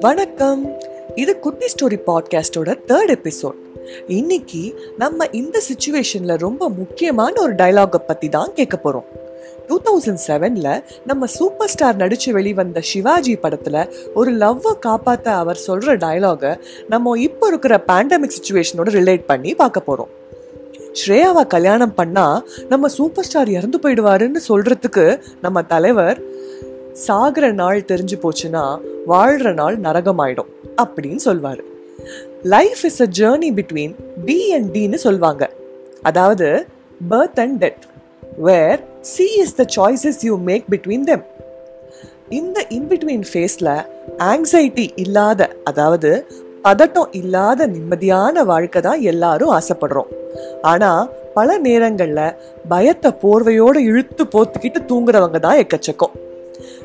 வணக்கம். இது குட்டி ஸ்டோரி பாட்காஸ்டோட தேர்ட் எபிசோட் இன்னைக்கு நம்ம இந்த சுச்சுவேஷன்ல ரொம்ப முக்கியமான ஒரு டயலாக பத்தி தான் கேட்க போறோம். டூ தௌசண்ட் செவன்ல நம்ம சூப்பர் ஸ்டார் நடிச்சு வெளிவந்த சிவாஜி படத்துல ஒரு லவ்வை காப்பாத்த அவர் சொல்ற டயலாக நம்ம இப்போ இருக்கிற பேண்டமிக் சுச்சுவேஷனோட ரிலேட் பண்ணி பார்க்க போறோம். ஸ்ரேயாவை கல்யாணம் பண்ணால் நம்ம சூப்பர் ஸ்டார் இறந்து போயிடுவாருன்னு சொல்கிறதுக்கு நம்ம தலைவர் சாகிற நாள் தெரிஞ்சு போச்சுன்னா வாழ்கிற நாள் நரகமாயிடும் அப்படின்னு சொல்வார். Life is a journey between B and டின்னு சொல்லுவாங்க அதாவது birth and death where C is the choices you make between them இந்த இன்பிட்வீன் ஃபேஸில் ஆங்ஸைட்டி இல்லாத அதாவது பதட்டம் இல்லாத நிம்மதியான வாழ்க்கை தான் எல்லாரும் ஆசைப்படுறோம். ஆனா பல நேரங்கள்ல பயத்தை போர்வையோட இழுத்து போத்துக்கிட்டு தூங்குறவங்க தான் எக்கச்சக்கம்.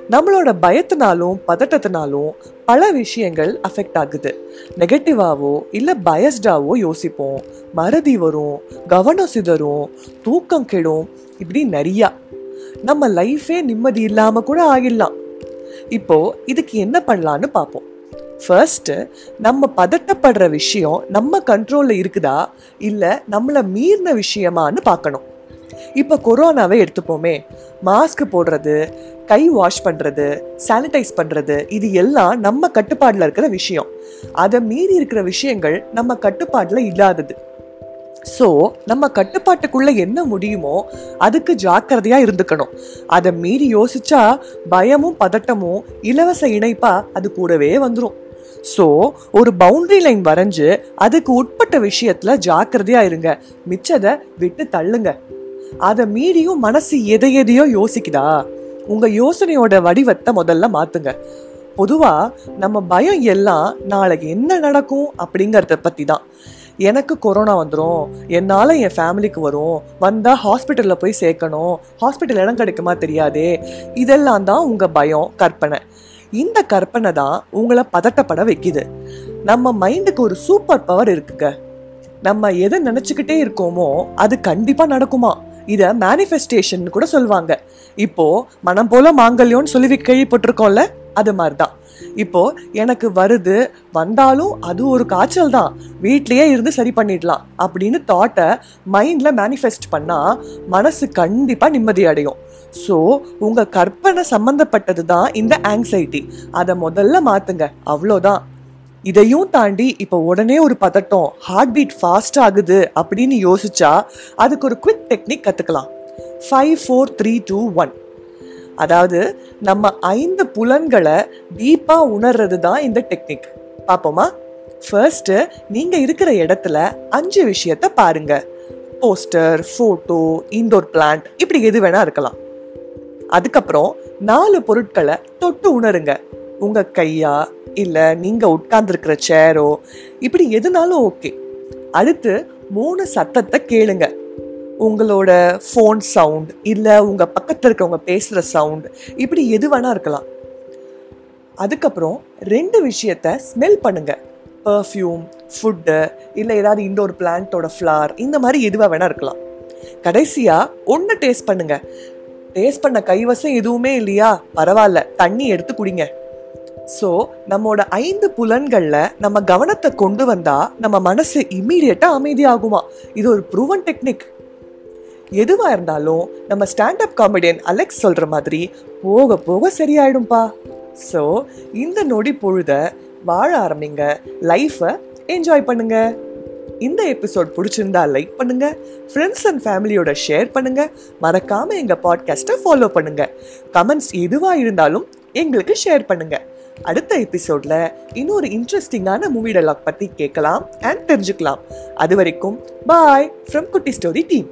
நம்மளோட பயத்தினாலும் பதட்டத்தினாலும் பல விஷயங்கள் அஃபெக்ட் ஆகுது. நெகட்டிவாவோ இல்லை பயஸ்டாவோ யோசிப்போம். மறதி வரும் கவனம் சிதறும் தூக்கம் கெடும் இப்படி நிறையா. நம்ம லைஃபே நிம்மதி இல்லாம கூட ஆகிடலாம் இப்போ இதுக்கு என்ன பண்ணலான்னு பார்ப்போம் ஃபர்ஸ்ட் நம்ம பதட்டப்படுற விஷயம் நம்ம கண்ட்ரோல்ல இருக்குதா? இல்ல நம்மளை மீறின விஷயமான்னு பார்க்கணும். இப்போ கொரோனாவை எடுத்துப்போமே. மாஸ்க் போடுறது கை வாஷ் பண்றது சானிடைஸ் பண்றது இது எல்லாம் நம்ம கட்டுப்பாடுல இருக்கிற விஷயம். அதை மீறி இருக்கிற விஷயங்கள் நம்ம கட்டுப்பாட்டில் இல்லாதது. ஸோ நம்ம கட்டுப்பாட்டுக்குள்ள என்ன முடியுமோ அதுக்கு ஜாக்கிரதையா இருந்துக்கணும். அதை மீறி யோசிச்சா பயமும் பதட்டமும் இலவச இணைப்பா அது கூடவே வந்துடும் ஸோ ஒரு பவுண்டரி லைன் வரைஞ்சு அதுக்கு உட்பட்ட விஷயத்துல ஜாக்கிரதையா இருங்க. மிச்சதை விட்டு தள்ளுங்க. அதை மீறியும் மனசு எதை எதையோ யோசிக்குதா? உங்க யோசனையோட வடிவத்தை முதல்ல மாத்துங்க. பொதுவா நம்ம பயம் எல்லாம் நாளைக்கு என்ன நடக்கும் அப்படிங்கறத பத்தி தான் எனக்கு கொரோனா வந்துடும் என்னால் என் ஃபேமிலிக்கு வரும். வந்தால் ஹாஸ்பிட்டலில் போய் சேர்க்கணும். ஹாஸ்பிட்டல் இடம் கிடைக்குமா தெரியாதே. இதெல்லாம் தான் உங்கள் பயம் கற்பனை. இந்த கற்பனை தான் உங்களை பதட்டப்பட வைக்குது. நம்ம மைண்டுக்கு ஒரு சூப்பர் பவர் இருக்குங்க. நம்ம எதை நினச்சிக்கிட்டே இருக்கோமோ அது கண்டிப்பாக நடக்குமா? இதை மேனிஃபெஸ்டேஷன் கூட சொல்லுவாங்க இப்போ மனம் போல மாங்கல்யோன்னு சொல்லி கேள்விப்பட்டிருக்கோம்ல அது மாதிரிதான். இப்போ எனக்கு வருது வந்தாலும் அது ஒரு காய்ச்சல் தான். வீட்லயே இருந்து சரி பண்ணிடலாம் அப்படின்னு தாட்டை மைண்ட்ல மேனிஃபெஸ்ட் பண்ணா மனசு கண்டிப்பா நிம்மதி அடையும். ஸோ உங்க கற்பனை சம்பந்தப்பட்டது தான் இந்த ஆங்ஸைட்டி அதை முதல்ல மாத்துங்க. அவ்வளோதான். இதையும் தாண்டி இப்போ உடனே ஒரு பதட்டம் ஹார்ட் பீட் ஃபாஸ்ட் ஆகுது அப்படின்னு யோசிச்சா அதுக்கு ஒரு குவிக் டெக்னிக் கற்றுக்கலாம் five four three two one அதாவது நம்ம ஐந்து புலன்களை டீப்பாக உணர்றது தான் இந்த டெக்னிக் பார்ப்போமா? ஃபர்ஸ்ட் நீங்க இருக்கிற இடத்துல அஞ்சு விஷயத்த பாருங்க. போஸ்டர் போட்டோ இன்டோர் பிளான்ட் இப்படி எது வேணா இருக்கலாம். அதுக்கப்புறம் நாலு பொருட்களை தொட்டு உணருங்க. உங்க கையா? இல்ல நீங்க உட்கார்ந்துருக்கிற சேரோ இப்படி எதுனாலும் ஓகே அடுத்து மூணு சத்தத்தை கேளுங்க. உங்களோட ஃபோன் சவுண்ட் இல்லை உங்கள் பக்கத்தில் இருக்கவங்க பேசுகிற சவுண்ட் இப்படி எது வேணா இருக்கலாம். அதுக்கப்புறம் ரெண்டு விஷயத்த ஸ்மெல் பண்ணுங்கள் பர்ஃப்யூம் ஃபுட்டு இல்லை ஏதாவது இண்டோர் பிளான்ட்டோட ஃப்ளார் இந்த மாதிரி எதுவாக வேணால் இருக்கலாம். கடைசியாக ஒன்று டேஸ்ட் பண்ணுங்கள் டேஸ்ட் பண்ண கைவசம் எதுவுமே இல்லையா? பரவாயில்ல தண்ணி எடுத்து குடிங்க. ஸோ நம்மோட ஐந்து புலன்களில் நம்ம கவனத்தை கொண்டு வந்தால் நம்ம மனசு இம்மீடியட்டாக அமைதியாகுமா? இது ஒரு ப்ரூவன் டெக்னிக் எதுவாக இருந்தாலும் நம்ம ஸ்டாண்டப் காமெடியன் அலெக்ஸ் சொல்கிற மாதிரி போக போக சரியாயிடும்பா. ஸோ இந்த நொடி பொழுத வாழ ஆரம்பிங்க. லைஃப்பை என்ஜாய் பண்ணுங்க. இந்த எபிசோட் பிடிச்சிருந்தா லைக் பண்ணுங்க. ஃப்ரெண்ட்ஸ் அண்ட் ஃபேமிலியோட ஷேர் பண்ணுங்க. மறக்காம எங்க பாட்காஸ்ட்டை ஃபாலோ பண்ணுங்க. கமெண்ட்ஸ் எதுவா இருந்தாலும் எங்களுக்கு ஷேர் பண்ணுங்க. அடுத்த எபிசோட்ல இன்னொரு இன்ட்ரெஸ்டிங்கான மூவி டெலாக் பத்தி கேட்கலாம் அண்ட் தெரிஞ்சுக்கலாம். அது வரைக்கும் bye from Kutty story team